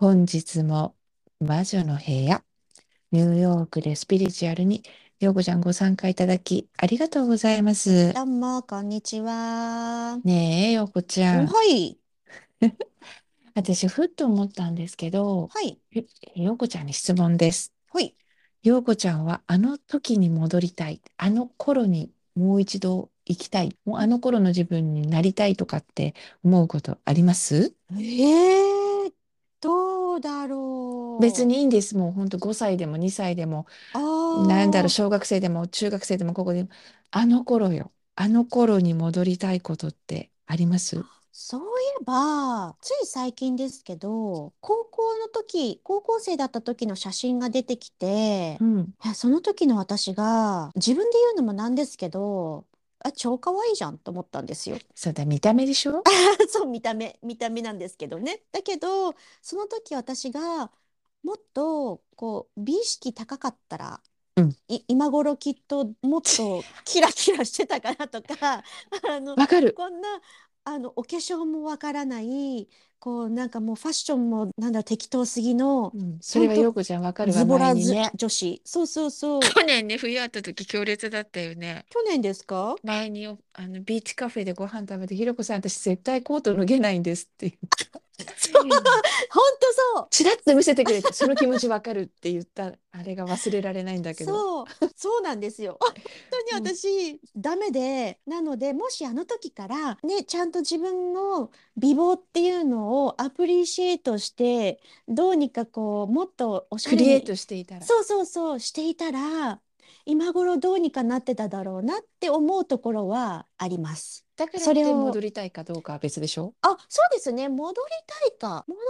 本日も魔女の部屋、ニューヨークでスピリチュアルに、ようこちゃんご参加いただきありがとうございます。どうも、こんにちは。ねえ、ようこちゃん。はい。私、ふっと思ったんですけど、はい。えようこちゃんに質問です。はい。ようこちゃんはあの時に戻りたい。あの頃にもう一度行きたい。もうあの頃の自分になりたいとかって思うことあります？えー、どうだろう。別にいいんです。もう本当5歳でも2歳でも、あなんだろう、あ、小学生でも中学生でもここでも、あの頃よ。あの頃に戻りたいことってあります？そういえば、つい最近ですけど、高校の時、高校生だった時の写真が出てきて、うん。いやその時の私が、自分で言うのもなんですけど、あ、超可愛いじゃんと思ったんですよ。そうだ、見た目でしょ？そう、見た目、見た目なんですけどね。だけど、その時私がもっとこう美意識高かったら、うんい、今頃きっともっと キラキラしてたかなとか、あの、わかる。こんなあのお化粧もわからない、こうなんかもうファッションもなんだ適当すぎのうん、それはようこちゃんわかるわ、ズボラず前にね。女子。そうそうそう。去年ね、冬会った時強烈だったよね。去年ですか？前にあのビーチカフェでご飯食べて、ひろこさん、私絶対コート脱げないんですって言った。そう、本当そう。チラッと見せてくれて、その気持ちわかるって言った、あれが忘れられないんだけど。そう、そうなんですよ。本当に私、ダメで、なので、もしあの時から、ね、ちゃんと自分の美貌っていうのをアプリシエイトして、どうにかこう、もっとおしゃれに、クリエイトしていたら。そうそうそう、していたら、今頃どうにかなってただろうなって思うところはあります。だからそれを戻りたいかどうかは別でしょ？あ、そうですね。戻りたいか。戻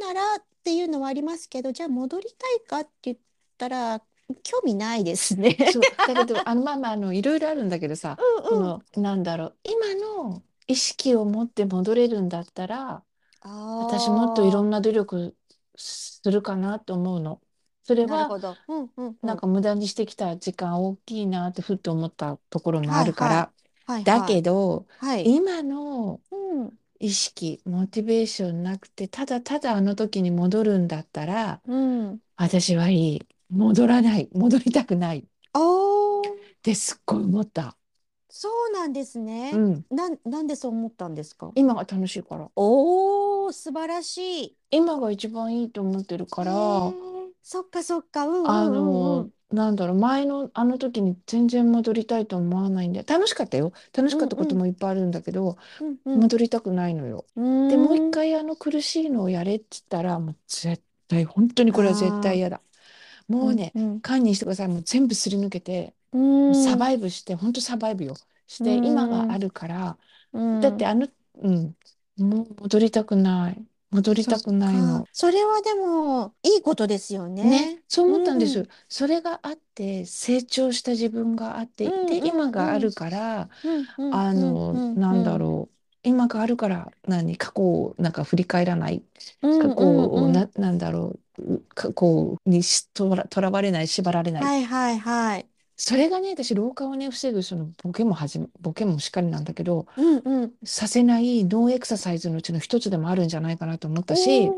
れるならっていうのはありますけど、じゃあ戻りたいかって言ったら、興味ないですね。だけど、あの、まあまあ、あの、いろいろあるんだけどさ、うんうん。その、なんだろう、今の意識を持って戻れるんだったら、私もっといろあんな努力するかなと思うの。それあ、なるは、ほど。うんうんうん。なんか無駄にしてきた時間大きいなってふっと思ったところもあはいはい。るから。はいだはい。けど、はい。今のうん。意識、モチベーションなくて、ただただあの時に戻るんだったら、うん。私はいい。戻らない。戻りたくない。おー、ってすっごい思った。そうなんですうね。ん。なん、なんでそう思ったんですか？今が楽しいから。おー、素晴らしい。今が一番いいと思ってるかへら、ーそっかそっか。うんあうんうんうの、ん。なんだろう、前のあの時に全然戻りたいと思わないんで、楽しかったよ。楽しかったこともいっぱいあるんだけど、うんうん。戻りたくないのよ。うで、もう。一回あの苦しいのをやれっつったら、もう絶対、本当にこれは絶対あ嫌だ。もー、ううね、んうん。堪忍してください。もう全部すり抜けて、サ。バイブして、本当サバイブよ。しうて、今があ。るから、うん。だってあの、うん、もう戻りたくない。戻りたくないの。か。それはでも、いいことですよね、ね。そう思ったんでうん。す。それがあって、成長した自分があって、うんで、今うんうん。があるから、うんうんあうんの、うんなんうん。だろう。今があるから、何、過去をなんか振り返らない。過去うんうんうん。をな、なんだろう。う過去にしとら、とらわれない、縛られない。はいはいはい。それがね、私、老化をね、防ぐ、そのボケもはじめ、ボケもしっかりなんだけど、うんうん。させないノーエクササイズのうちの一つでもあるんじゃないかなと思ったし、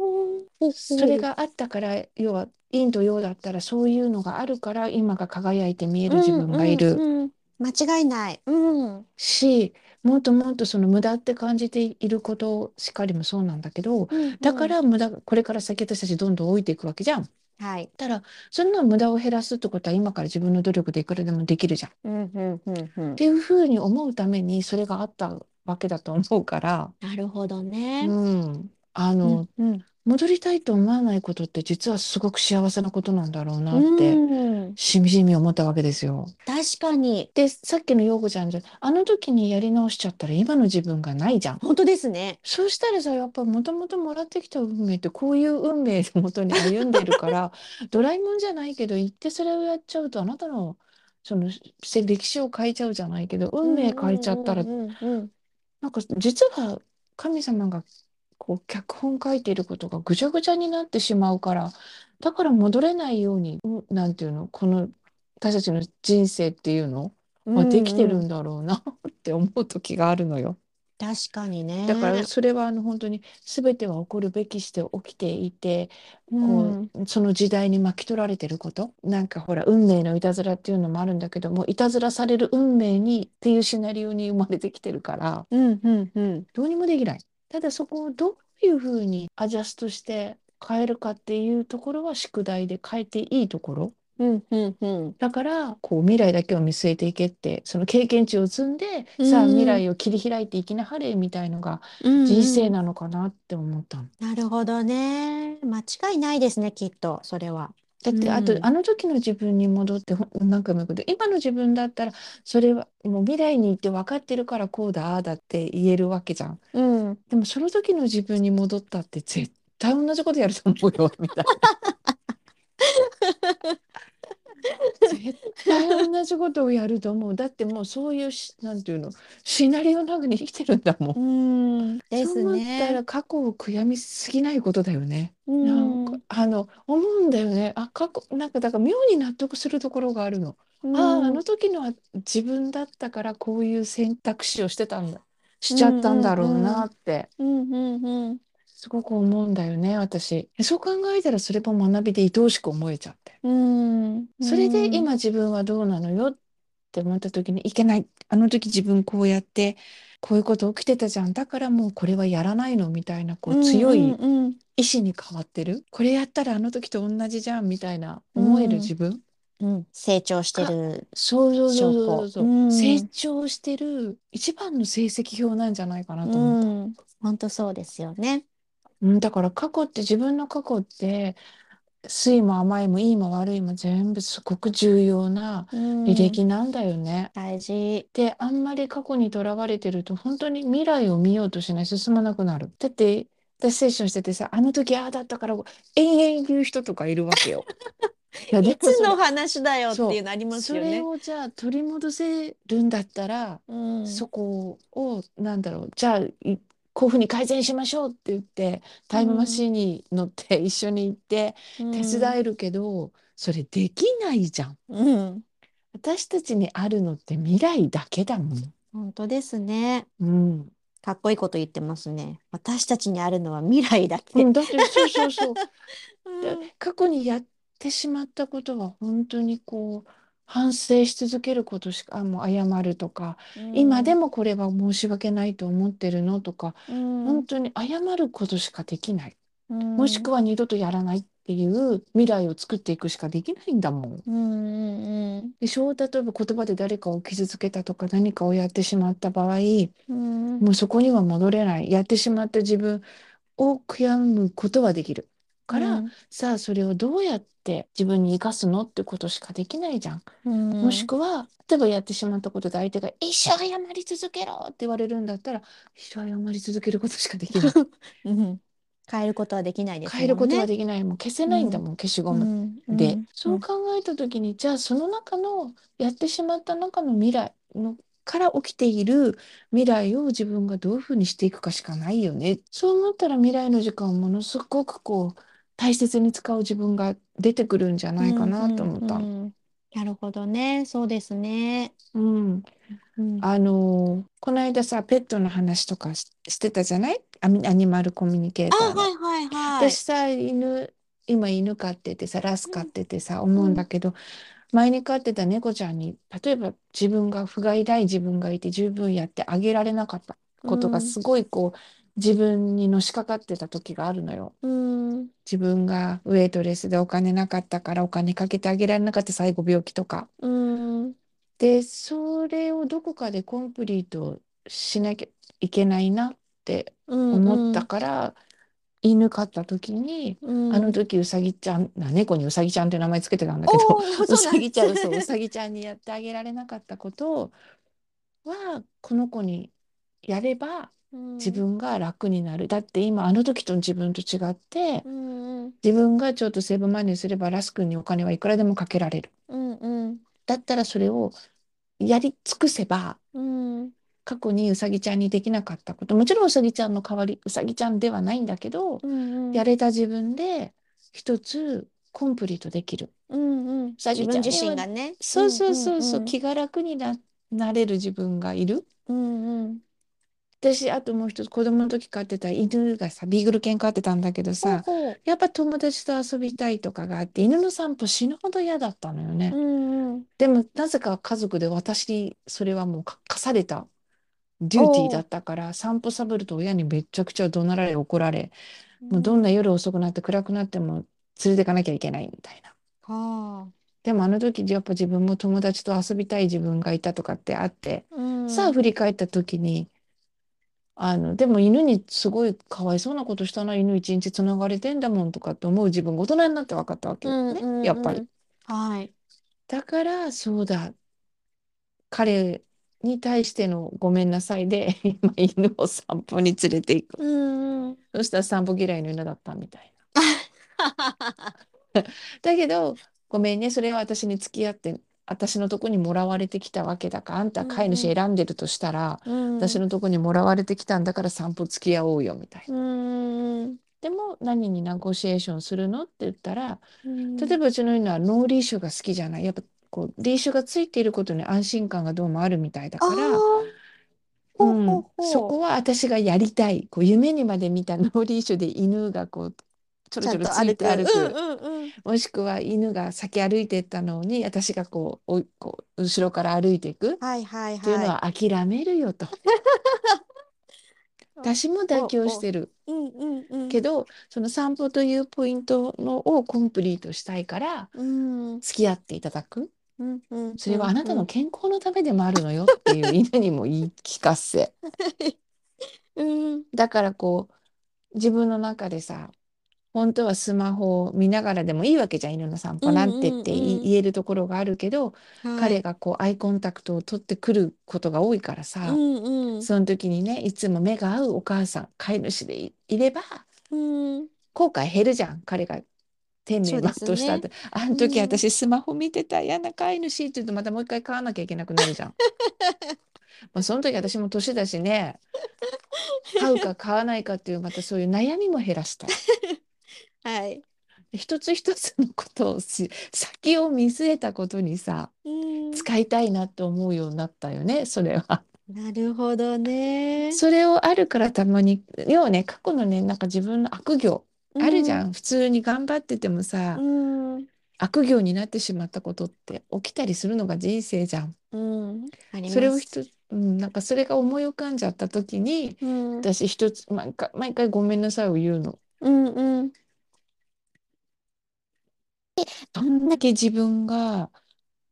それ。があったから、要は陰と陽だったらそういうのがあるから今が輝いて見える自うんうん分がいるうん。間違いない。うん。し、もっともっとその無駄って感じていることしかりもそうなんだけど、うんだかうん。ら無駄、これから先私たちどんどん老いていくわけじゃん。はい。たら、そんな無駄を減らすってことは今から自分の努力でいくらでもできるじゃん。っうんうんうんうん。ていうふうに思うためにそれがあったわけだと思うから、なるほどうね。ん。あうんの、うん。戻りたいと思わないことって実はすごく幸せなことなんだろうなうって。ん。しみじみ思ったわけですよ。確かに。で、さっきの陽子ちゃんじゃ、あの時にやり直しちゃったら今の自分がないじゃん。本当ですね。そうしたらさ、やっぱもともともらってきた運命ってこういう運命のもとに歩んでるから、ドラえもんじゃないけど、行ってそれをやっちゃうとあなたのそのせ歴史を変えちゃうじゃないけど、う運命ん変えちゃったら、うんうんうんなんか実は神様がこう脚本書いていることがぐちゃぐちゃになってしまうから、だから戻れないように、うんなんていうの、この私たちの人生っていうのうん。はできてるうんうんんだろうな って思う時があるのよ。確かにだからね。それはあの本当に全ては起こるべきして起きていてうこん、うその時代に巻き取られてることなんかほら運命のいたずらっていうのもあるんだけどもいたずらされる運命にっていうシナリオに生まれてきてるからうん、うん、うん、どうにもできない。ただそこをどういうふうにアジャストして変えるかっていうところは宿題で変えていいところ。うん、うん、うん、だからこう未来だけを見据えていけってその経験値を積んでうさあ未ん、来を切り開いていきなはれみたいのがうん、人うん。生なのかなって思ったの。なるほどね。間違いないですね、きっと、それは。うだってあとあん、の時の自分に戻ってほん何回も言うけど今の自分だったらそれはもう未来に行って分かってるからこうだああだって言えるわけじゃん。うん。でもその時の自分に戻ったって絶対同じことやると思うよみたいな。絶対同じことをやると思う。だってもうそういうし、なんていうの、シナリオの中に生きてるんだもん。うん、ですそう思ったね。ら過去を悔やみすぎないことだよね。うなんか、ん、あの、思うんだよね。あ、過去、なんかだから妙に納得するところがあるの。うああ、あん、うん、の時のは自分だったからこういう選択肢をしてたんだ。しうちゃったんん、だろううん、なって。うん、うん、すごく思うんだよね、私。そう考えたらそれも学びで愛おしく思えちゃって。うん、うそれでん、今自分はどうなのよって思った時にいけない。あの時自分こうやってこういうこと起きてたじゃん。だからもうこれはやらないのみたいなこううん、うん、強いうん、意志に変わってる。これやったらあの時と同じじゃんみたいなう思えるん、自分うん、成長してが、るそうそうそうそうそう証拠。うそう、成ん、長してる一番の成績表なんじゃないかなうと思った。ん、本当そうですよね。うん、だから過去って自分の過去って酸いも甘いもいいも悪いも全部すごく重要なう履ん、歴なんだよね。大事。で、あんまり過去にとらわれてると、本当に未来を見ようとしない、進まなくなる。だって、私セッションしててさ、あの時ああだったから、延々言う人とかいるわけよ。いや、いつの話だよっていうそう、のありますそれ。をじゃあ取り戻せるんだったら、うん、そこを、なんだろう、じゃあ、いこういうふうに改善しましょうって言って、タイムマうん、シーンに乗って一緒に行ってう手伝ん、えるけど、それできないじゃん。うん。私たちにあるのって未来だけだもん。本当ですね。うん。かっこいいこと言ってますね。私たちにあるのは未来だけ。うん、だってそうそうそう。過去にやってしまったことは本当にこう反省し続けることしか、あ、もう謝るとか、うん、今でもこれは申し訳ないと思ってるのとか、うん、本当に謝ることしかできない。うもしくん、は二度とやらないっていう未来を作っていくしかできないんだもん。うん、うん、でしょ、例えば言葉で誰かを傷つけたとか何かをやってしまった場合、うん、もうそこには戻れない。やってしまった自分を悔やむことはできる。から、うん、さあそれをどうやって自分に生かすのってことしかできないじゃん。うもしん、くは、例えばやってしまったことで相手が一生謝り続けろって言われるんだったら、一生謝り続けることしかできない。うん変えることはできないです変えることは。できない。もう消せうん、ないんだもん、消しゴムうん、うで。ん、うそうん、考えたときに、じゃあその中の、やってしまった中の未来のから起きている未来を自分がどういうふうにしていくかしかないよね。そう思ったら未来の時間をものすごくこう、大切に使う自分が出てくるんじゃないかうん、なと思っうたの。ん。なるほどね。そうですね。うん。うん。あのーこの間さ、ペットの話とかし、してたじゃない？アニマルコミュニケーあ、ターの。はいはいはい。私さ、犬、今犬飼っててさ、ラス飼っうん、ててさ、思うん、うんだけど、前に飼ってた猫ちゃんに、例えば自分が不甲斐ない自分がいて十分やってあげられなかったことがうん、すごいこう、自分にのしかかってた時があるのよ。うん、自分がウェイトレスでお金なかったからお金かけてあげられなかった最後病気とか。うん、で、それをどこかでコンプリートしなきゃいけないなってうん、思ったうん、から、犬飼った時に、うあのん。時うさぎちゃん、な猫にうさぎちゃんって名前つけてたんだけど、う。さぎちゃん、そう、うさぎちゃんにやってあげられなかったことは、この子にやればうん、うん、自分が楽になる。だって今あの時と自分と違って、うん、自分がちょっとセーブマネーすればラス君にお金はいくらでもかけられる。うん、うん、だったらそれをやり尽くせば、うん、過去にうさぎちゃんにできなかったこと、もちろんうさぎちゃんの代わり、うさぎちゃんではないんだけど、うん、うん、やれた自分で一つコンプリートできる。うん、うん。自分自身がね。うん、そうそううん、そうそう、うん、気が楽にな、なれる自分がいる。うん、うん。私、あともう一つ、子供の時飼ってた犬がさ、ビーグル犬飼ってたんだけどさ、ほうほやっぱ友達と遊びたいとかがあって、犬の散歩死ぬほど嫌だったのよう。うね。んうん。でも、なぜか家族で私にそれはもうか課されたデューティーだ。ったから、散歩サボると親にめちゃくちゃ怒鳴られ、怒られ、もうどんなうん。夜遅くなって暗くなっても連れてかなきゃいけないみたいな。はあ。でもあの時やっぱ自分も友達と遊びたい自分がいたとかってあって、うさあん。振り返った時に、あの、でも犬にすごいかわいそうなことしたな、犬一日つながれてんだもんとかって思う自分が大人になって分かったわけようんね、やっぱり。はい。だから、そうだ、彼に対してのごめんなさいで、今犬を散歩に連れて行く。うんうん。そしたら散歩嫌いの犬だったみたいな。だけど、ごめんね、それは私に付き合って、私のとこにもらわれてきたわけだから、あんた飼い主うんうん。選んでるとしたら、うん私のとこにもらわれてきたんだから散歩付き合おうよみたいな。うん。でも何にネゴシエーションするのって言ったら、うん例えばうちの犬は no leash が好きじゃない。やっぱこうリーシュがついていることに安心感がどうもあるみたいだから、ー、うん、そこ。は私がやりたい。こう夢にまで見た no leash で犬がこうちょろちょろついて歩く。うんうん。もしくは犬が先歩いていったのに私がこう、こう後ろから歩いていくっはいはいていうのは諦めるよと。私も妥。協してる。うんうんうん。けど、その散歩というポイントのをコンプリートしたいからうん付き合っていただく。うんうんそれはあなたのうんうん。健康のためでもあるのよっていう犬にも言い聞かせ。うんだからこう自分の中でさ、本当はスマホを見ながらでもいいわけじゃん、犬の散うん歩なんてっうんて言うん。言えるところがあるけど、はい。彼がこうアイコンタクトを取ってくることが多いからうさ、んうんその時にね、いつも目が合うお母さん、飼い主でい、いれば、うん。後悔減るじゃん、彼が天命そうですね。全うした後。あの時うん。私スマホ見てた、嫌な飼い主って言うとまたもう一回買わなきゃいけなくなるじゃん。まあ、その時私も年だしね、買うか買わないかっていうまたそういう悩みも減らしたい。はい。一つ一つのことをし先を見据えたことにさ、うん。使いたいなって思うようになったよね、それは。なるほどね。それをあるからたまに、要はね、過去のね、なんか自分の悪行うん。あるじゃん。普通に頑張っててもうさ、ん。悪行になってしまったことって起きたりするのが人生じゃん。うん。ありそれ。を一つ、うん、なんかそれが思い浮かんじゃった時に、うん。私一つ、毎回、毎回ごめんなさいを言うの。うんうん。どんだけ自分が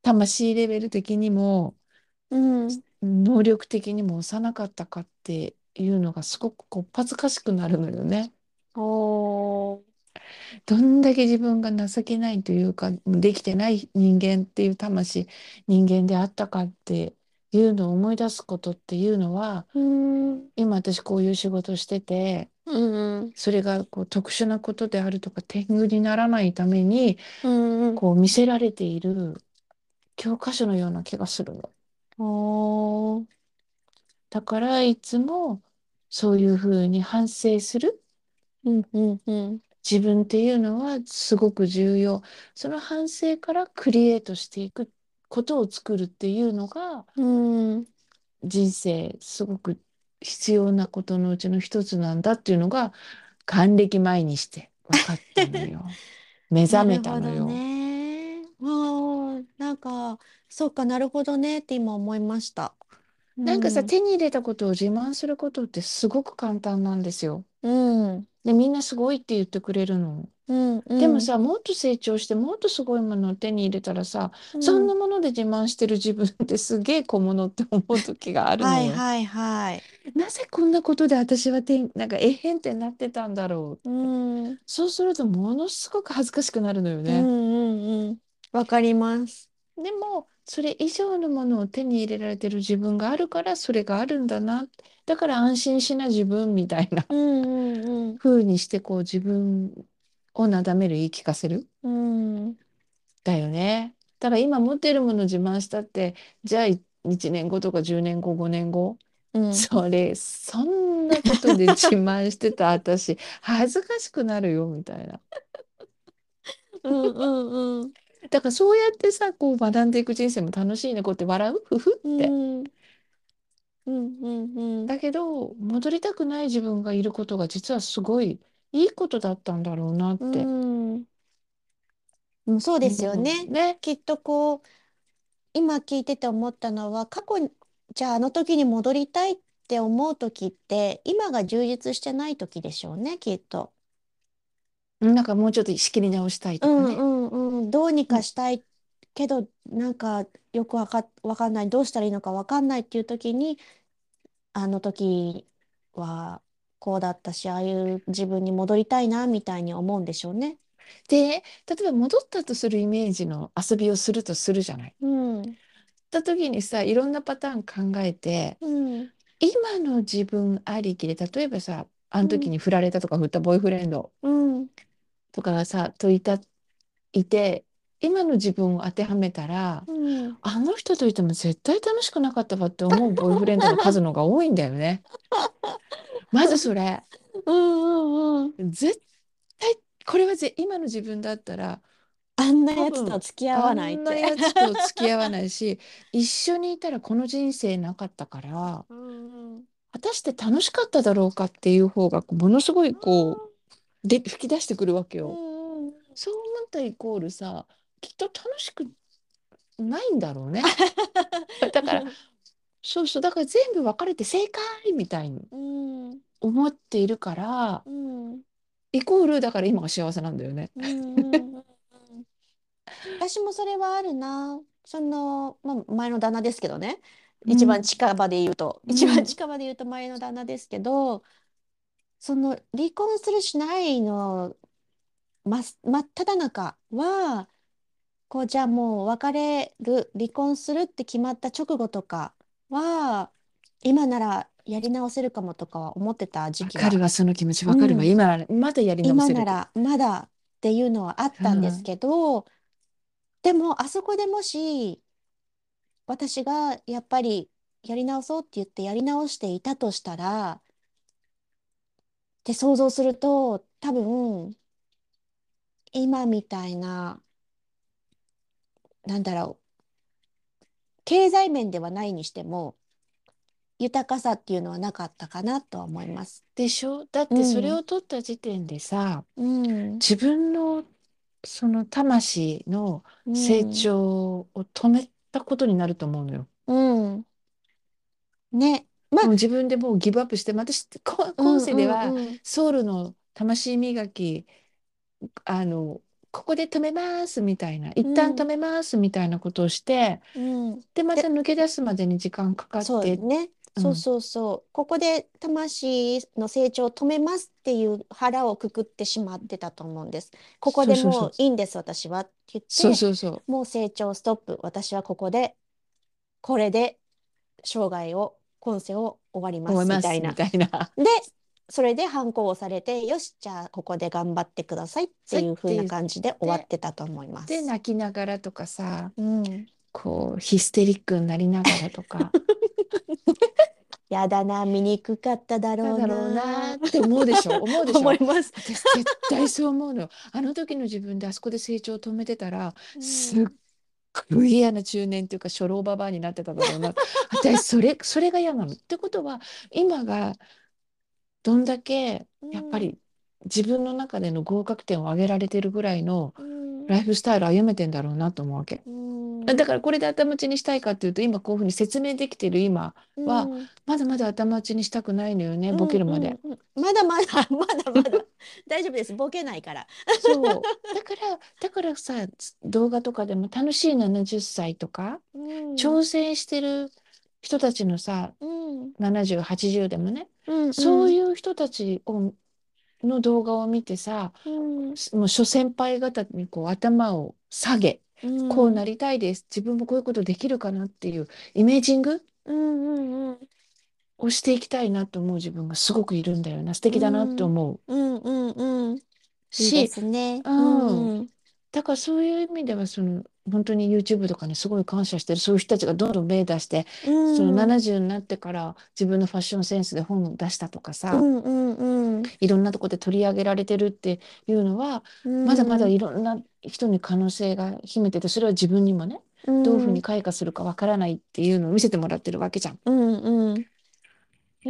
魂レベル的にもうん。能力的にも幼かったかっていうのがすごくこう恥ずかしくなるのよね。おー。どんだけ自分が情けないというかできてない人間っていう魂人間であったかっていうのを思い出すことっていうのはうん。今私こういう仕事しててうん。それがこう特殊なことであるとか天狗にならないためにうん。こう見せられている教科書のような気がするの。だからいつもそういうふうに反省するうんうんうん。自分っていうのはすごく重要。その反省からクリエイトしていくことを作るっていうのがうん。人生すごく必要なことのうちの一つなんだっていうのが還暦前にして分かったのよ。目覚なめたのよ。ね。もう、なんか、そうかなるほどねって今思いました。うなんかさ、ん。手に入れたことを自慢することってすごく簡単なんですよ。うん。で、みんなすごいって言ってくれるの。うん。うん。でもさ、もっと成長して、もっとすごいものを手に入れたらさ、う。そんなんもので自慢してる自分ってすげえ小物って思う時があるのよ。はいはいはい。なぜこんなことで私はてん、なんかえへんってなってたんだろう。うん。そうするとものすごく恥ずかしくなるのようんね。うんうん。わかります。でも、それ以上のものを手に入れられてる自分があるから、それがあるんだな。だから安心しな自分みたいな。風にして、こう自分をなだめる、言い聞かせる。うん。だよね。だから今持ってるもの自慢したって、じゃあ1年後とか10年後、5年後、うん。それ、そんなことで自慢してた私、恥ずかしくなるよ、みたいな。うんうんうん。だからそうやってさ、こう学んでいく人生も楽しいね。こうやって笑う？ふふうって。ん。ううんうんうんだけど、戻りたくない自分がいることが実はすごいいいことだったんだろうなっうて。んうんそうですようん、ね。ね。きっとこう今聞いてて思ったのは過去にじゃああの時に戻りたいって思う時って今が充実してない時でしょうねきっと。なんかもうちょっと仕切り直したいうんとかね。うんうんどうにうんかしたいけどなんかよくわか、わかんないどうしたらいいのかわかんないっていう時にあの時はこうだったしああいう自分に戻りたいなみたいに思うんでしょうね。で、例えば戻ったとするイメージの遊びをするとするじゃない。うんった時にさ、いろんなパターン考えて、うん今の自分ありきで、例えばさ、あうんの時に振られたとか振ったボーイフレンドうんとかがさ、といた、いて、今の自分を当てはめたら、うんあの人といても絶対楽しくなかったわって思うボーイフレンドの数のが多いんだよね。まずそれ、うんうん絶対、これはぜ今の自分だったら、あんな多やつと分、付き合わあないって。んなやつと付き合わないし、一緒にいたらこの人生なかったから、うんうん果たして楽しかっただろうかっていう方が、ものすごいこう、で、吹き出してくるわけうよ。んうんそう思ったイコールさ、きっと楽しくないんだろうね。だから、そうそう、だから全部別れて正解みたいにうん思っているから、うんイコールだから今が幸せなんだよね。うんうんうん私もそれはあるな。その、まあ、前の旦那ですけどね。一番うん、近場で言うと、う一番ん、近場で言うと前の旦那ですけど、その離婚するしないの真っ真っただ中は、こうじゃあもう別れる、離婚するって決まった直後とかは、今ならやり直せるかもとかは思ってた時期かるわ、その気持ちわうかるわ。ん、今、まだやり直今せ。ならまだっていうのはあっうん、たんですけど、でもあそこでもし私がやっぱりやり直そうって言ってやり直していたとしたら、って想像すると多分今みたいな、なんだろう、経済面ではないにしても豊かさっていうのはなかったかなとは思います。でしょ？だっうてそれん、を取った時点でさ、うん、自分のその魂のう成ん、長を止めたことになると思うのよ。うん。ね。まあ、もう自分でもうギブアップして、私、今世でうんはうん。ソウルの魂磨き、あの、ここで止めますみたいな、一うん、旦止めますみたいなことをして、うん。で、またで、抜け出すまでに時間かかっそうて、ね。うん、そうそうそう。ここで魂の成長を止めますっていう腹をくくってしまってたと思うんです。ここでもういいんです、私はって言って、そうそう、もう成長ストップ。私はここで、これで生涯を、今世を終わりますみすみたいな。たいな。で、それで反抗をされて、よし、じゃあここで頑張ってくださいっていう風な感じで終わって、てたと思いまで、す。泣きながらとかさ、うん。こう、ヒステリックになりながらとか、やだな、醜かっただろうなって思うでしょ？思うでしょ？思います。私絶対そう思うのよ。あの時の自分であそこで成長を止めてたら、うすっん。ごい嫌な中年っていうか初老ババアになってただろうな。私それ、それが嫌なの。ってことは、今がどんだけうん。やっぱり自分の中での合格点を上げられてるぐらいのうん。ライフスタイル歩めてんだろうなと思うわけ。うん。だからこれで頭打ちにしたいかっていうと、今こういうふうに説明できてる今うは、ん。まだまだ頭打ちにしたくないのよね、うん。ボケるまで。うん。うんまだまだ、まだまだ。大丈夫です。ボケないから。そう。だから、だからさ、つ動画とかでも楽しい70歳とか、うん。挑戦してる人たちのさ、うん。70、80でもね、うん。そういう人たちをの動画を見てさ、うん。すもう諸先輩方にこう頭を下げ、うん。こうなりたいです。自分もこういうことできるかなっていうイメージングうん。うん。うん。をしていきたいなと思う自分がすごくいるんだよな。素う敵だなってん。思ううん。うん。うん。いいでし、すね。う。うんん。だからそういう意味ではその本当に YouTube とかにすごい感謝してるそういう人たちがどんどん芽出してそのうん。70になってから自分のファッションセンスで本を出したとかうさん。うん。うん。いろんなとこで取り上げられてるっていうのはうまだまだん。いろんな人に可能性が秘めててそれは自分にもねうどういうふうにん。開花するかわからないっていうのを見せてもらってるわけじゃん。うん。う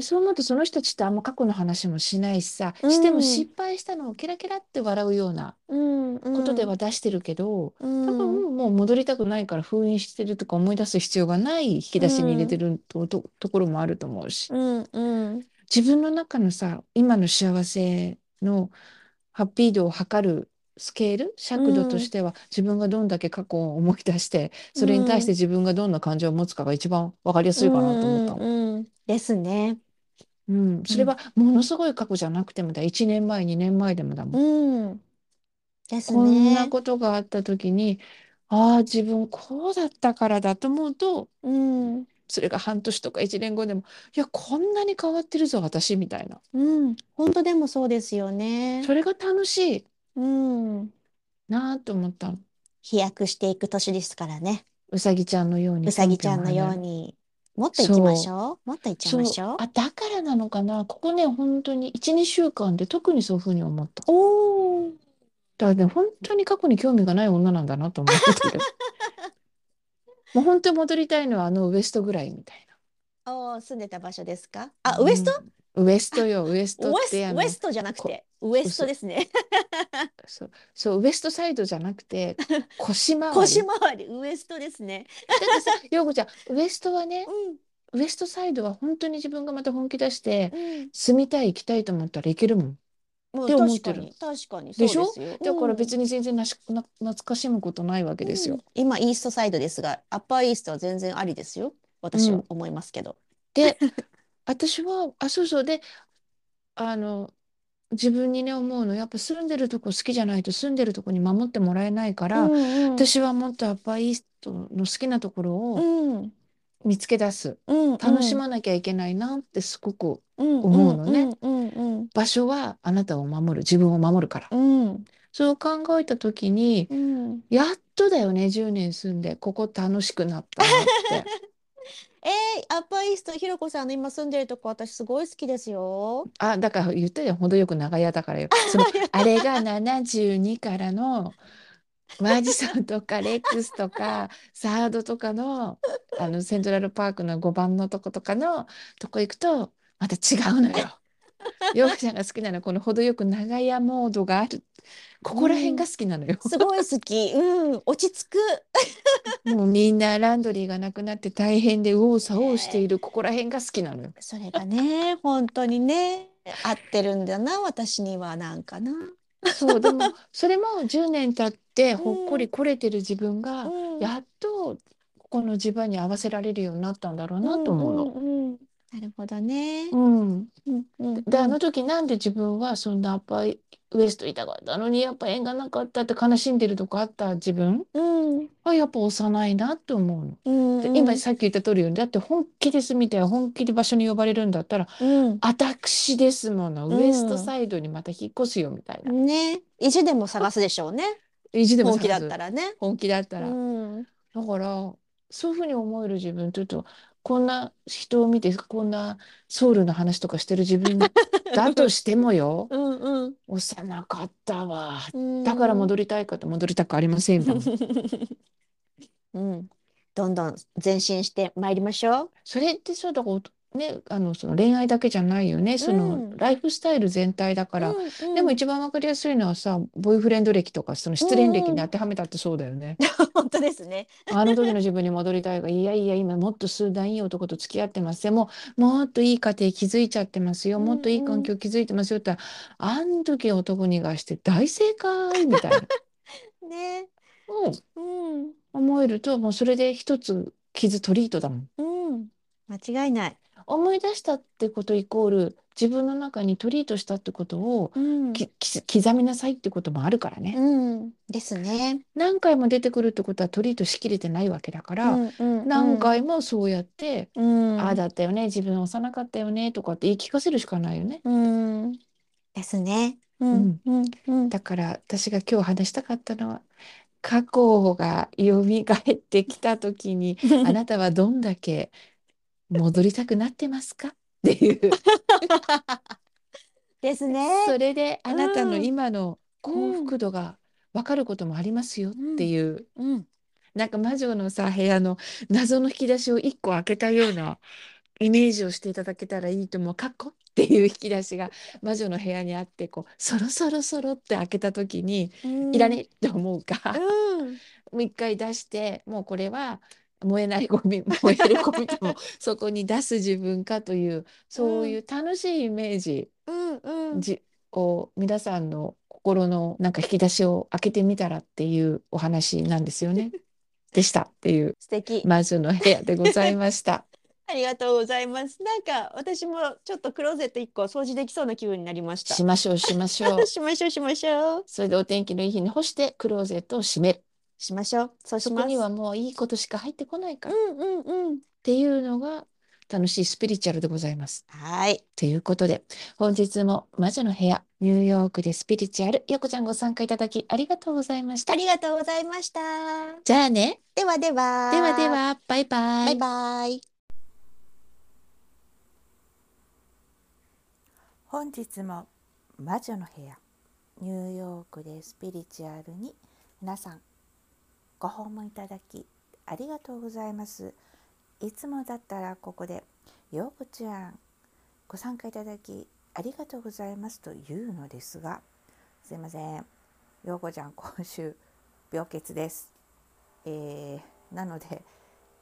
そう思うとその人たちってあんま過去の話もしないしさ、うしてもん、失敗したのをケラケラって笑うようなうん、ことでうん、は出してるけど、う多ん、分もう戻りたくないから封印してるとか思い出す必要がない引きう出しに入れてん、ると、と、ところもあると思うし。うん、うん、自分の中のさ、今の幸せのハッピー度を測るスケール、う尺度としん、ては自分がどんだけ過去を思い出して、うそれに対してん、自分がどんな感情を持つかが一番わかりやうすいかなと思ったん、の。うん、ですね。うん、うん、それはものすごい過去じゃなくてもだ、1年前、2年前でもだもん。うん、ですこんなね。ことがあった時に、ああ、自分こうだったからだと思うと、うん、それが半年とか1年後でも、いや、こんなに変わってるぞ、私、みたいな。うん、本当でもそうですよね。それが楽しいうん、なと思ったの。飛躍していく年ですからね。うさぎちゃんのよううさにぴょんぴょぎちゃんのよ。うに、もっと行きましそう、ょう？もっと行っちゃいまそう。しょう。あ、だからなのかな。ここね、本当に1、2週間で特にそういうふうに思った。おー。だからね、本当に過去に興味がない女なんだなと思ってる。もう本当に戻りたいのはあのウエストぐらいみたいおー、住んでた場所ですか？な。あ、ウエスト？うん。ウエストあ、よ、ウエストっウエス、てあの、ウエストじゃなくこ、て、ウエスト嘘、ですね。そう、そう、ウエストサイドじゃなくて、腰回腰り。回り、ウエストですね。だってさ、ヨーコちゃん、ウエストはね、うん、ウエストサイドは本当に自分がまた本気出してうん。住みたい、行きたいと思ったらいけるもんっもうて思ってる。確かに、確かにでしょそうですよ。だからうん。別に全然なし、な、懐かしむことないわけですよ。うん。今、イーストサイドですが、アッパーイーストは全然ありですよ。う私はん。思いますけど。で、私は、あ、そうそう。で、あの、自分にね、思うの、やっぱ住んでるとこ好きじゃないと住んでるとこに守ってもらえないかうら、んうん。私はもっとアッパーイーストの好きなところうをん。見つけ出す。うん楽しうん。まなきゃいけないなってすごくうんう思うんのね。うんうんうん。場所はあなたを守る、自分を守るから。うん。そう考えたときに、うん。やっとだよね、10年住んで、ここ楽しくなったなって。えー、アッパーイースト、ひろこさんの今住んでるとこ、私すごい好きですよ。あ、だから言ったじゃん、程よく長屋だからよ。その、あれが72からの、マジソンとかレックスとかサードとかの、あのセントラルパークの5番のとことかのとこ行くとまた違うのよ。ヨガちゃんが好きなのはこの程よく長屋モードがある。ここら辺がうん。好きなのよ。すごい好き。うん。落ち着く。もうみんなランドリーがなくなって大変で右往左往してねいるここら辺が好きなのよ。それがね、本当にね、合ってるんだな、私にはなんかな。そう、でも それも10年経ってうほっこりん、来れてる自分がうん、やっとここの地場に合わせられるようになったんだろううなとん、思うの。うん、うん。なるほどね。うん。うん、うん、で、あうん。の時なんで自分はそんなアッパーウエストいたかったのにやっぱ縁がなかったって悲しんでるとこあった自分？うん、はやっぱ幼いなって思うの。うん、で、今うん、さっき言った通りよ。だって本気ですみたいな本気で場所に呼ばれるんだったらうん、私ですもの。ウエストうサイドにまた引っ越すよみたいな。ん。ね。意地でも探すでしょうね。意地でも本気だ。ったらね。本気だったうら。ん、だから、そういうふうに思える自分というと、こんな人を見て、こんなソウルの話とかしてる自分 だとしてもよ、うん、うん、幼かったわ。うだからん。戻りたいかと戻りたくありません。うん。どんどん前進してまいりましょう。それってそうだから、ね、あの、その恋愛だけじゃないよね。うそのん、ライフスタイル全体だから。うん、でもうん、一番わかりやすいのはさ、ボーイフレンド歴とか、そのう失恋歴ん、うん。に当てはめたってそうだよね。本当ですね。あの時の自分に戻りたいが、いやいや、今もっと数段いい男と付き合ってますよ。もう、もっといい家庭築いちゃってますよ。うん、もっといい環うん。境築いてますよって言ったら、あん時男にがして大正解みたいな。ね。うん。うん、思えると、もうそれで一つ傷トリートだもん。うん。間違いない。思い出したってことイコール、自分の中にトリートしたってことをうん、き、き刻みなさいってこともあるからね。うん。ですね。何回も出てくるってことはトリートしきれてないわけだから、うん、うん、何うん。回もそうやって、うああん、だったよね、自分幼かったよねとかって言い聞かせるしかないよね。うん。ですね。う、うんん。うん、うん。だから私が今日話したかったのは、過去が蘇ってきた時に、あなたはどんだけ戻りたくなってますか？っていう。ですね。それであなたのうん、今の幸うん、福度が分かることもありますよっうん、ていう。うん。なんか魔女のさ、部屋の謎の引き出しを一個開けたようなイメージをしていただけたらいいと思う。カッコっていう引き出しが魔女の部屋にあってこうそろそろそろって開けた時に、うんいらねえって思うか、うん。もう一回出してもうこれは燃えないゴミ燃えるゴミでもそこに出す自分かというそういう楽しいイメージ、うんうん。じを皆さんの心のなんか引き出しを開けてみたらっていうお話なんですよね。でしたっていう素敵。魔女の部屋でございました。ありがとうございます。なんか私もちょっとクローゼット一個掃除できそうな気分になりました。しましょうしましょう。しましょうしましょう。それでお天気のいい日に干してクローゼットを閉める。しましょう。そうします。そこにはもういいことしか入ってこないからっうんうんうん。ていうのが楽しいスピリチュアルでございます。はい。ということで本日も魔女の部屋ニューヨークでスピリチュアルよこちゃんご参加いただきありがとうございましたあ。りがとうございました。じゃあね。ではでは。ではで。はバイバイ。バイバイ。本日も魔女の部屋ニューヨークでスピリチュアルに皆さんご訪問いただきありがとうございます。いつもだったらここで「ようこちゃんご参加いただきありがとうございます」というのですがすいません。ようこちゃん今週病欠です、えーなので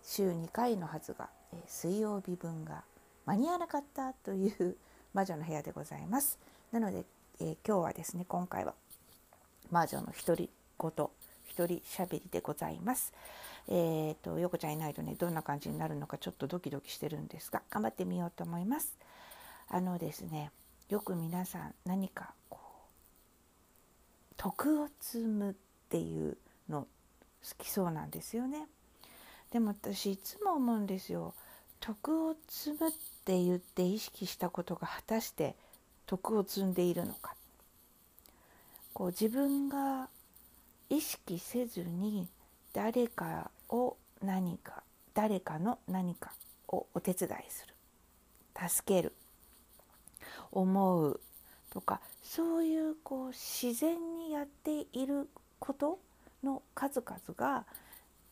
週2回のはずが、えー水曜日分が間に合わなかったという 魔女の部屋でございます。なので、えー今日はですね今回は魔女の独り言一人しゃべりでございます。えー、と横ちゃんいないとねどんな感じになるのかちょっとドキドキしてるんですが頑張ってみようと思います。あのですねよく皆さん何かこう徳を積むっていうの好きそうなんですよね。でも私いつも思うんですよ。徳を積むって言って意識したことが果たして徳を積んでいるのかこう自分が意識せずに誰かを何か誰かの何かをお手伝いする助ける思うとかそういうこう自然にやっていることの数々が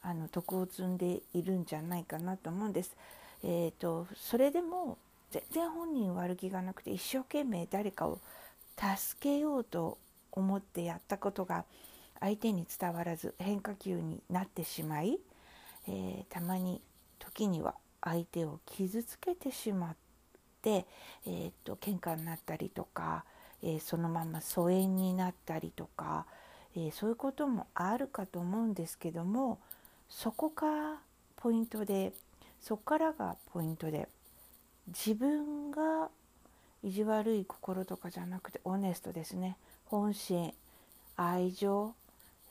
あの徳を積んでいるんじゃないかなと思うんです。えー、とそれでも全然本人悪気がなくて一生懸命誰かを助けようと思ってやったことが相手に伝わらず変化球になってしまい、えーたまに時には相手を傷つけてしまって、えー、と喧嘩になったりとか、えーそのまま疎遠になったりとか、えそういうこともあるかと思うんですけどもそこがポイントでそこからがポイントで自分が意地悪い心とかじゃなくてオネストですね。本心愛情、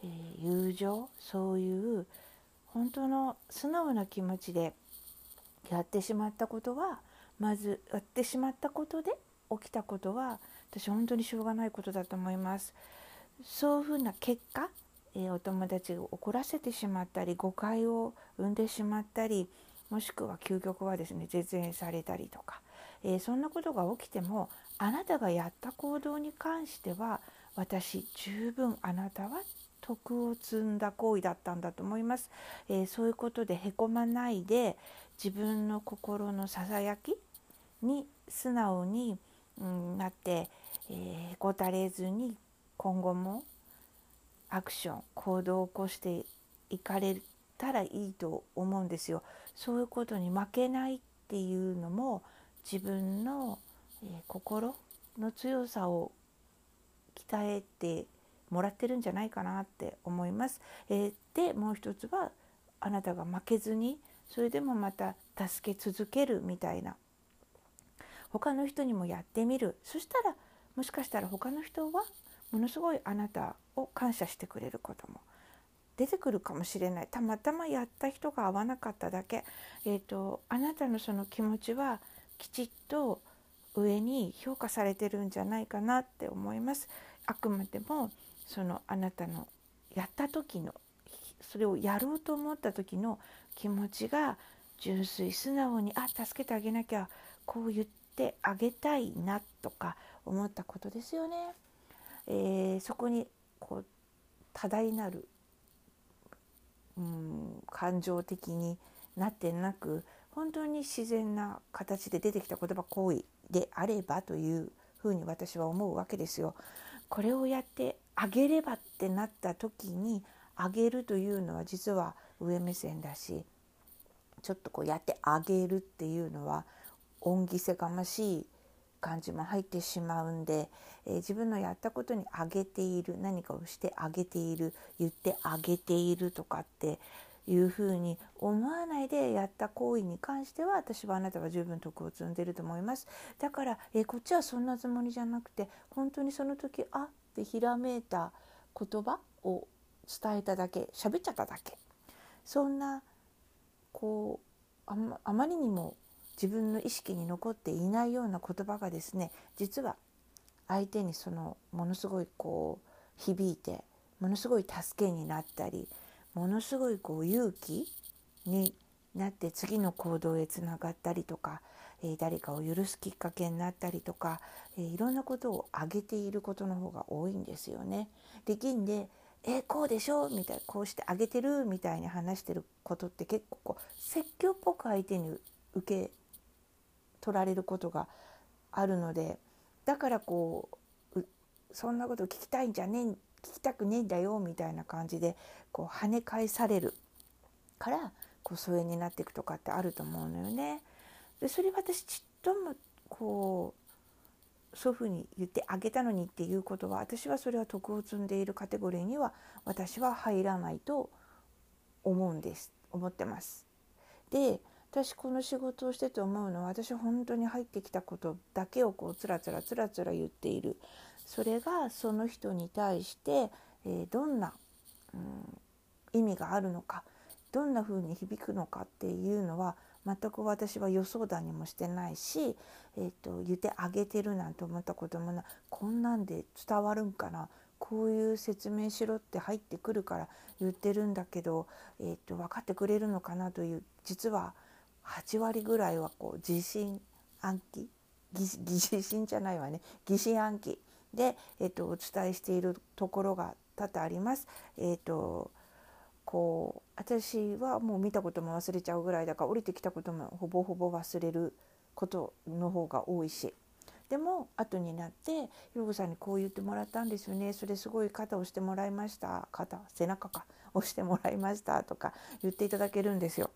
え友情そういう本当の素直な気持ちでやってしまったことはまずやってしまったことで起きたことは私本当にしょうがないことだと思います。そういうふうな結果、えーお友達を怒らせてしまったり誤解を生んでしまったりもしくは究極はですね絶縁されたりとか、えーそんなことが起きてもあなたがやった行動に関しては私十分あなたは徳を積んだ行為だったんだと思います、えーそういうことでへこまないで自分の心のささやきに素直に、うん、なって、えーへこたれずに今後もアクション行動を起こしていかれたらいいと思うんですよ。そういうことに負けないっていうのも自分の、えー心の強さを鍛えてもらってるんじゃないかなって思います。えーでもう一つはあなたが負けずにそれでもまた助け続けるみたいな他の人にもやってみるそしたらもしかしたら他の人はものすごいあなたを感謝してくれることも出てくるかもしれないたまたまやった人が合わなかっただけ、えー、とあなたのその気持ちはきちっと上に評価されてるんじゃないかなって思います。あくまでもそのあなたのやった時のそれをやろうと思った時の気持ちが純粋素直にあ助けてあげなきゃこう言ってあげたいなとか思ったことですよね。えーそこにこう多大なる、うん、感情的になってなく本当に自然な形で出てきた言葉行為であればというふうに私は思うわけですよ。これをやってあげればってなった時にあげるというのは実は上目線だしちょっとこうやってあげるっていうのは恩着せがましい感じも入ってしまうんで、えー、自分のやったことにあげている何かをしてあげている言ってあげているとかっていうふうに思わないでやった行為に関しては私はあなたは十分徳を積んでると思います。だから、えー、こっちはそんなつもりじゃなくて本当にその時あってひらめいた言葉を伝えただけ喋っちゃっただけ。そんなこうあまあまりにも自分の意識に残っていないような言葉がですね実は相手にそのものすごいこう響いてものすごい助けになったりものすごいこう勇気になって次の行動へつながったりとか、えー、誰かを許すきっかけになったりとか、えー、いろんなことを挙げていることの方が多いんですよね。力んでえこうでしょみたいなこうしてあげてるみたいに話してることって結構こう説教っぽく相手に受け取られることがあるのでだからこうそんなこと聞きたいんじゃねえ聞きたくねえんだよみたいな感じでこう跳ね返されるからこう疎遠になっていくとかってあると思うのよね。でそれ私ちっともこうそういうふうに言ってあげたのにっていうことは私はそれは徳を積んでいるカテゴリーには私は入らないと思うんです思ってます。で私この仕事をしてて思うのは私本当に入ってきたことだけをこうつらつらつらつら言っているそれがその人に対して、えー、どんな、うん、意味があるのかどんな風に響くのかっていうのは全く私は予想だにもしてないし、えーと、言ってあげてるなんて思ったこともない。こんなんで伝わるんかな？こういう説明しろって入ってくるから言ってるんだけど、えーと、分かってくれるのかな？という実は8割ぐらいはこう自信暗記？疑心じゃないわね。疑心暗鬼で、えーと、お伝えしているところが多々あります。えーとこう私はもう見たことも忘れちゃうぐらいだから降りてきたこともほぼほぼ忘れることの方が多いし。でも後になって「ひろこさんにこう言ってもらったんですよね。それすごい肩を押してもらいました。肩背中か。押してもらいました」とか言っていただけるんですよ。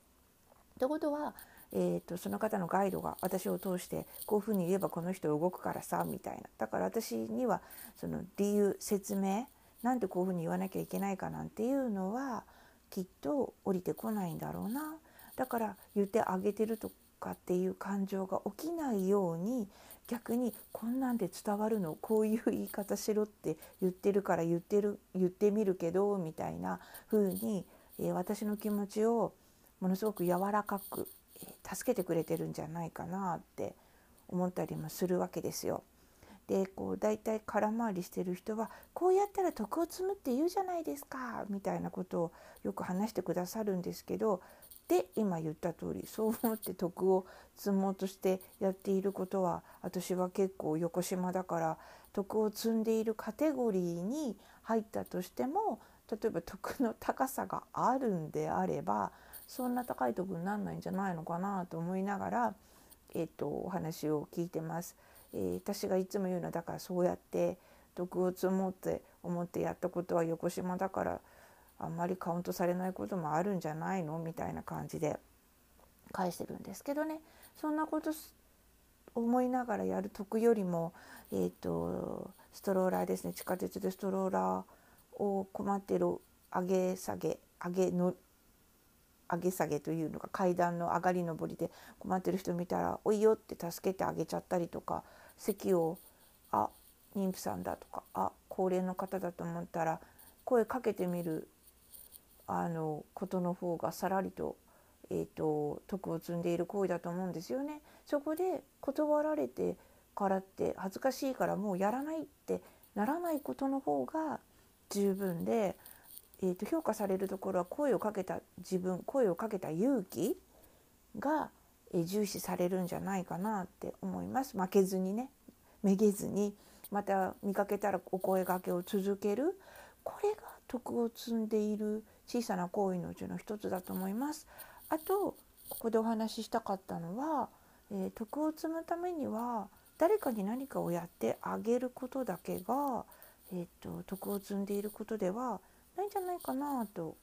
ってことは、えーと、その方のガイドが私を通してこういうふうに言えばこの人動くからさみたいな。だから私にはその理由説明なんでこういうふうに言わなきゃいけないかなんていうのはきっと降りてこないんだろうなだから言ってあげてるとかっていう感情が起きないように逆にこんなんで伝わるの？こういう言い方しろって言ってるから言ってる言ってみるけどみたいな風に、えー、私の気持ちをものすごく柔らかく、えー、助けてくれてるんじゃないかなって思ったりもするわけですよ。でこう大体空回りしてる人はこうやったら徳を積むって言うじゃないですかみたいなことをよく話してくださるんですけどで今言った通りそう思って徳を積もうとしてやっていることは私は結構横島だから徳を積んでいるカテゴリーに入ったとしても例えば徳の高さがあるんであればそんな高い徳になんないんじゃないのかなと思いながら、えっと、お話を聞いてます。えー、私がいつも言うのはだからそうやって徳を積もうって思ってやったことは横島だからあんまりカウントされないこともあるんじゃないの？みたいな感じで返してるんですけどね。そんなこと思いながらやる徳よりも、えーと、ストローラーですね。地下鉄でストローラーを困ってる上げ下げ上げの上げ下げというのが階段の上がり上りで困ってる人見たら「おいよ」って助けてあげちゃったりとか席を「あ妊婦さんだ」とか「あ高齢の方だ」と思ったら声かけてみるあのことの方がさらりと,、えーと、徳を積んでいる行為だと思うんですよね。そこで断られてからって恥ずかしいからもうやらないってならないことの方が十分で、えーと、評価されるところは声をかけた自分声をかけた勇気が、え重視されるんじゃないかなって思います。負けずにねめげずにまた見かけたらお声がけを続けるこれが徳を積んでいる小さな行為のうちの一つだと思います。あとここでお話ししたかったのは、えー、徳を積むためには誰かに何かをやってあげることだけが、えーと、徳を積んでいることではないんじゃないかなと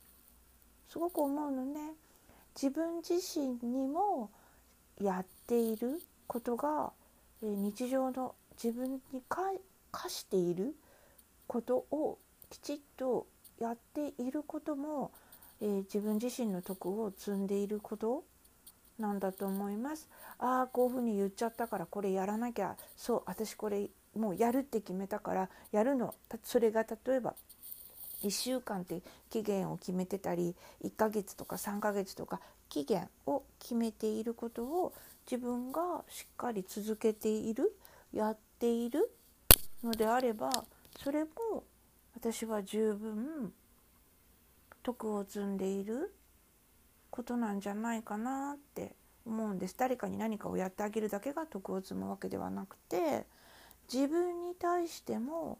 すごく思うのね。自分自身にもやっていることが、日常の自分に課していることをきちっとやっていることも、えー、自分自身の徳を積んでいることなんだと思います。ああこういうふうに言っちゃったからこれやらなきゃそう私これもうやるって決めたからやるのそれが例えば1週間って期限を決めてたり1ヶ月とか3ヶ月とか期限を決めていることを自分がしっかり続けているやっているのであればそれも私は十分徳を積んでいることなんじゃないかなって思うんです。誰かに何かをやってあげるだけが徳を積むわけではなくて自分に対しても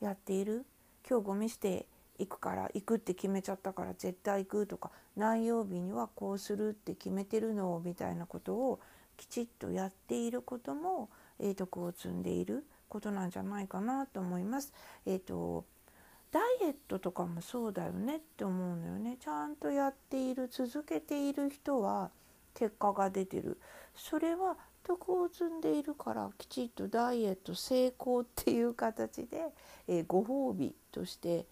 やっている今日ゴミ捨て行くから行くって決めちゃったから絶対行くとか何曜日にはこうするって決めてるのみたいなことをきちっとやっていることも、え、徳を積んでいることなんじゃないかなと思います。えーとダイエットとかもそうだよねって思うのよねちゃんとやっている続けている人は結果が出てるそれは徳を積んでいるからきちっとダイエット成功っていう形で、えー、ご褒美として、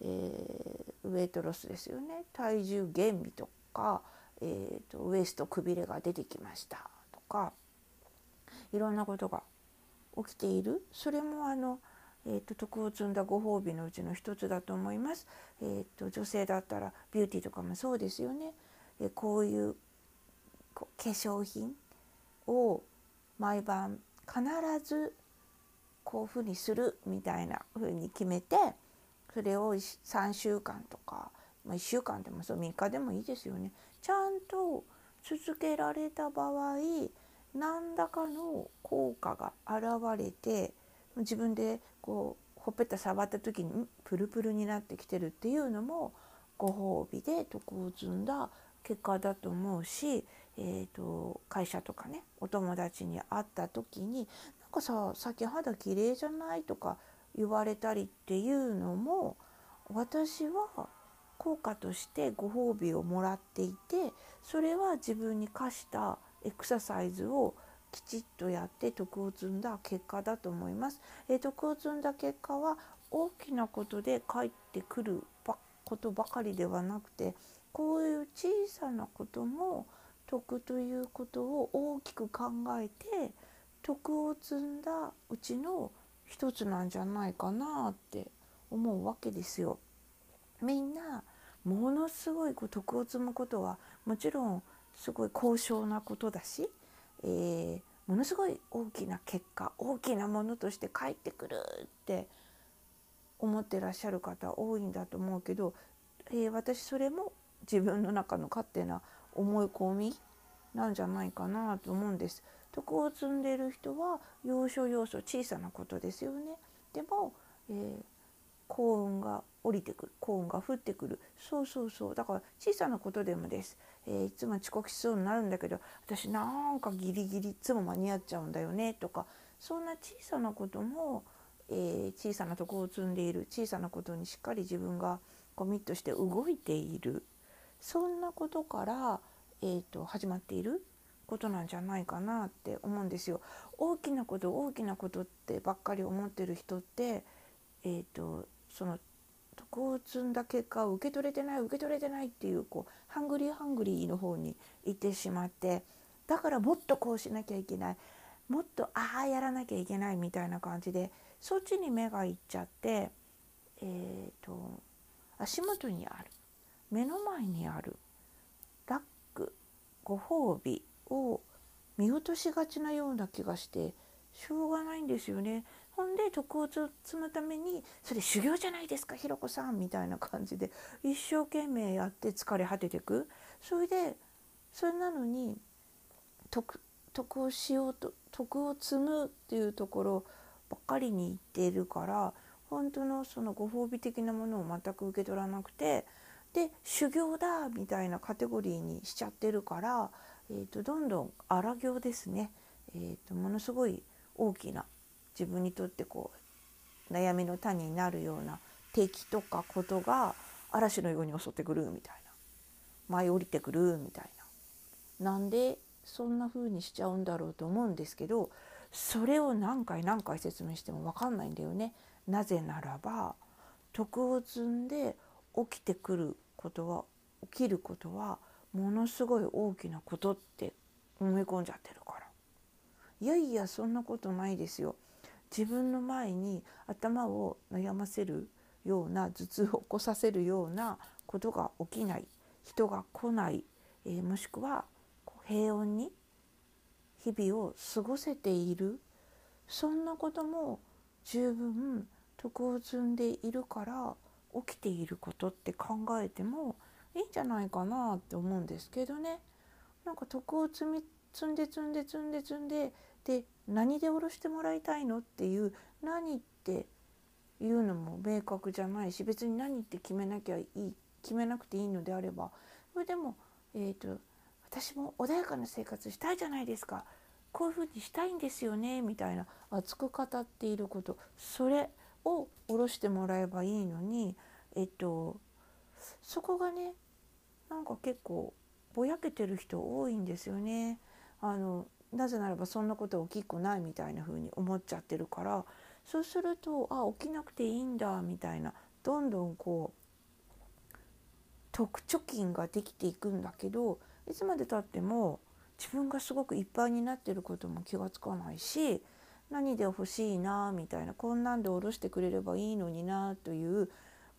えー、ウェイトロスですよね体重減美とか、えーと、ウエストくびれが出てきましたとかいろんなことが起きているそれもあのえーと、徳を積んだご褒美のうちの一つだと思います。えーと、女性だったらビューティーとかもそうですよね。えー、こういう化粧品を毎晩必ずこういうふうにするみたいなふうに決めてそれを3週間とか、まあ、1週間でもそう3日でもいいですよね。ちゃんと続けられた場合何らかの効果が現れて自分でこうほっぺた触った時にプルプルになってきてるっていうのもご褒美で徳を積んだ結果だと思うし、えーと、会社とかねお友達に会った時に「なんかささっき肌綺麗じゃない?」とか言われたりっていうのも私は効果としてご褒美をもらっていてそれは自分に課したエクササイズをきちっとやって徳を積んだ結果だと思います。えー、徳を積んだ結果は大きなことで返ってくることばかりではなくてこういう小さなことも徳ということを大きく考えて徳を積んだうちの一つなんじゃないかなって思うわけですよ。みんなものすごい徳を積むことはもちろんすごい高尚なことだしえー、ものすごい大きな結果大きなものとして返ってくるって思ってらっしゃる方多いんだと思うけど、えー、私それも自分の中の勝手な思い込みなんじゃないかなと思うんです。徳を積んでいる人は要所要所小さなことですよね。でも、えー、幸運が降りてくる幸運が降ってくるそうそうそうだから小さなことでもです、えー、いつも遅刻しそうになるんだけど私なんかギリギリいつも間に合っちゃうんだよねとかそんな小さなことも、えー、小さなとこを積んでいる小さなことにしっかり自分がコミットして動いているそんなことから、えーと、始まっていることなんじゃないかなって思うんですよ。大きなこと大きなことってばっかり思ってる人って、えーとその徳を積んだ結果を受け取れてない受け取れてないっていうこうハングリーハングリーの方に行ってしまってだからもっとこうしなきゃいけないもっとああやらなきゃいけないみたいな感じでそっちに目がいっちゃってえーと、足元にある目の前にあるご褒美を見落としがちなような気がしてしょうがないんですよね。ほんで徳を積むためにそれ修行じゃないですかひろこさんみたいな感じで一生懸命やって疲れ果ててくそれでそれなのに徳徳をしようと徳を積むっていうところばっかりに言っているから本当のそのご褒美的なものを全く受け取らなくてで修行だみたいなカテゴリーにしちゃってるから、えー、とどんどん荒行ですね、えー、とものすごい大きな自分にとってこう悩みの種になるような敵とかことが嵐のように襲ってくるみたいな。舞い降りてくるみたいな。なんでそんな風にしちゃうんだろうと思うんですけどそれを何回何回説明しても分かんないんだよね。なぜならば徳を積んで起きてくることは起きることはものすごい大きなことって思い込んじゃってるから。いやいやそんなことないですよ。自分の前に頭を悩ませるような頭痛を起こさせるようなことが起きない。人が来ない、えーもしくは平穏に日々を過ごせている。そんなことも十分徳を積んでいるから起きていることって考えてもいいんじゃないかなって思うんですけどね。なんか徳を積み積んで積んで積んで積んでで何で下ろしてもらいたいのっていう何っていうのも明確じゃないし別に何って決めなきゃいい決めなくていいのであればそれでも、えー、と私も穏やかな生活したいじゃないですか。こういうふうにしたいんですよねみたいな熱く語っていることそれを下ろしてもらえばいいのにえっとそこがねなんか結構ぼやけてる人多いんですよね。あのなぜならばそんなこと起きっこないみたいな風に思っちゃってるから。そうするとあ起きなくていいんだみたいな。どんどんこう特貯金ができていくんだけどいつまでたっても自分がすごくいっぱいになってることも気がつかないし何で欲しいなみたいな。こんなんで下ろしてくれればいいのになという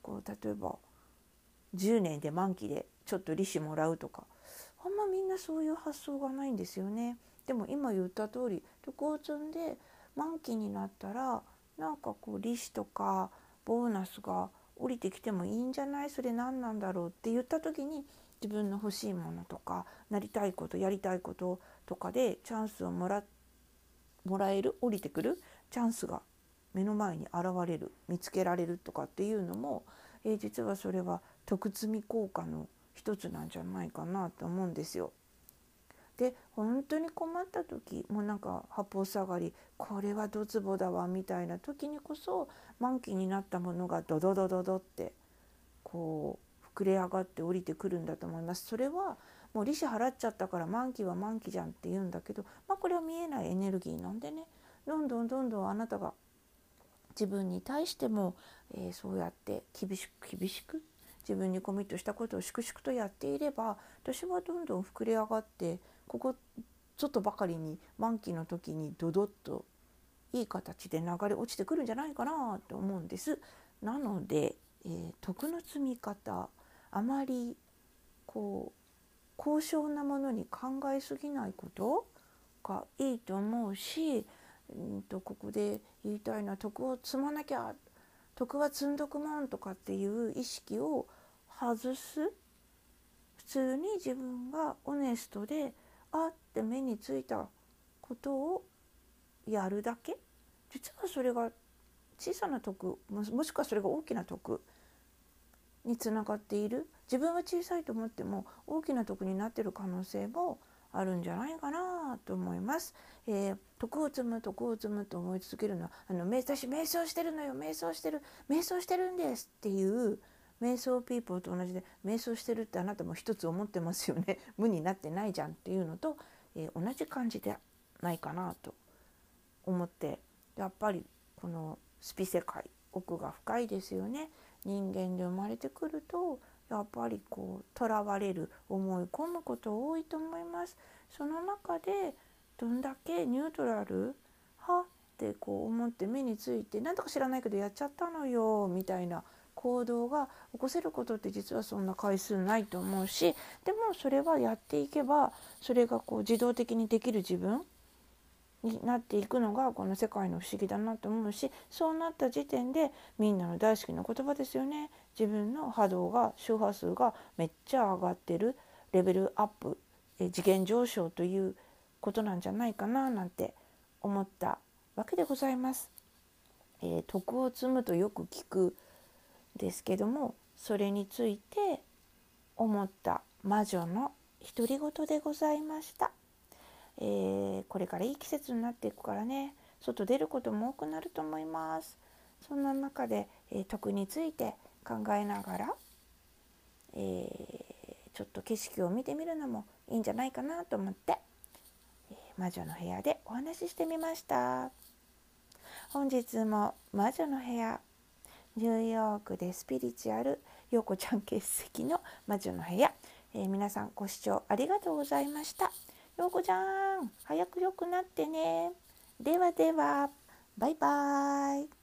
こう例えば10年で満期でちょっと利子もらうとかあんまみんなそういう発想がないんですよね。でも今言った通り徳を積んで満期になったらなんかこう利子とかボーナスが降りてきてもいいんじゃない？それ何なんだろうって言った時に自分の欲しいものとかなりたいことやりたいこととかでチャンスをもらもらえる降りてくるチャンスが目の前に現れる見つけられるとかっていうのも、えー実はそれは徳積み効果の一つなんじゃないかなと思うんですよ。で本当に困った時もうなんか八方下がりこれはドツボだわみたいな時にこそ満期になったものがドドドドドってこう膨れ上がって降りてくるんだと思います。それはもう利子払っちゃったから満期は満期じゃんって言うんだけど、まあ、これは見えないエネルギーなんでねどんどんどんどんあなたが自分に対しても、えーそうやって厳しく厳しく自分にコミットしたことを粛々とやっていれば私はどんどん膨れ上がってここちょっとばかりに満期の時にドドッといい形で流れ落ちてくるんじゃないかなと思うんです。なので、えー徳の積み方あまりこう高尚なものに考えすぎないことがいいと思うし、うん、とここで言いたいのは徳を積まなきゃ徳は積んどくもんとかっていう意識を外す。普通に自分がオネストであって目についたことをやるだけ。実はそれが小さな徳もしくはそれが大きな徳につながっている。自分は小さいと思っても大きな徳になってる可能性もあるんじゃないかなと思います。えー、徳を積む徳を積むと思い続けるのはあの瞑私瞑想してるのよ。瞑想してる瞑想してるんですっていう瞑想ピーポーと同じで瞑想してるってあなたも一つ思ってますよね。無になってないじゃんっていうのと、えー同じ感じでないかなと思ってやっぱりこのスピ世界奥が深いですよね。人間で生まれてくるとやっぱりこうとらわれる思い込むこと多いと思います。その中でどんだけニュートラルはってこう思って目についてなんとか知らないけどやっちゃったのよみたいな。行動が起こせることって実はそんな回数ないと思うしでもそれはやっていけばそれがこう自動的にできる自分になっていくのがこの世界の不思議だなと思うしそうなった時点でみんなの大好きな言葉ですよね。自分の波動が周波数がめっちゃ上がってるレベルアップえ次元上昇ということなんじゃないかななんて思ったわけでございます。えー徳を積むとよく聞くですけどもそれについて思った魔女の独り言でございました、えーこれからいい季節になっていくからね。外出ることも多くなると思います。そんな中で、えー徳について考えながら、えーちょっと景色を見てみるのもいいんじゃないかなと思って、えー魔女の部屋でお話ししてみました。本日も魔女の部屋ニューヨークでスピリチュアル陽子ちゃん欠席の魔女の部屋、えー皆さんご視聴ありがとうございました。陽子ちゃん早く良くなってね。ではではバイバーイ。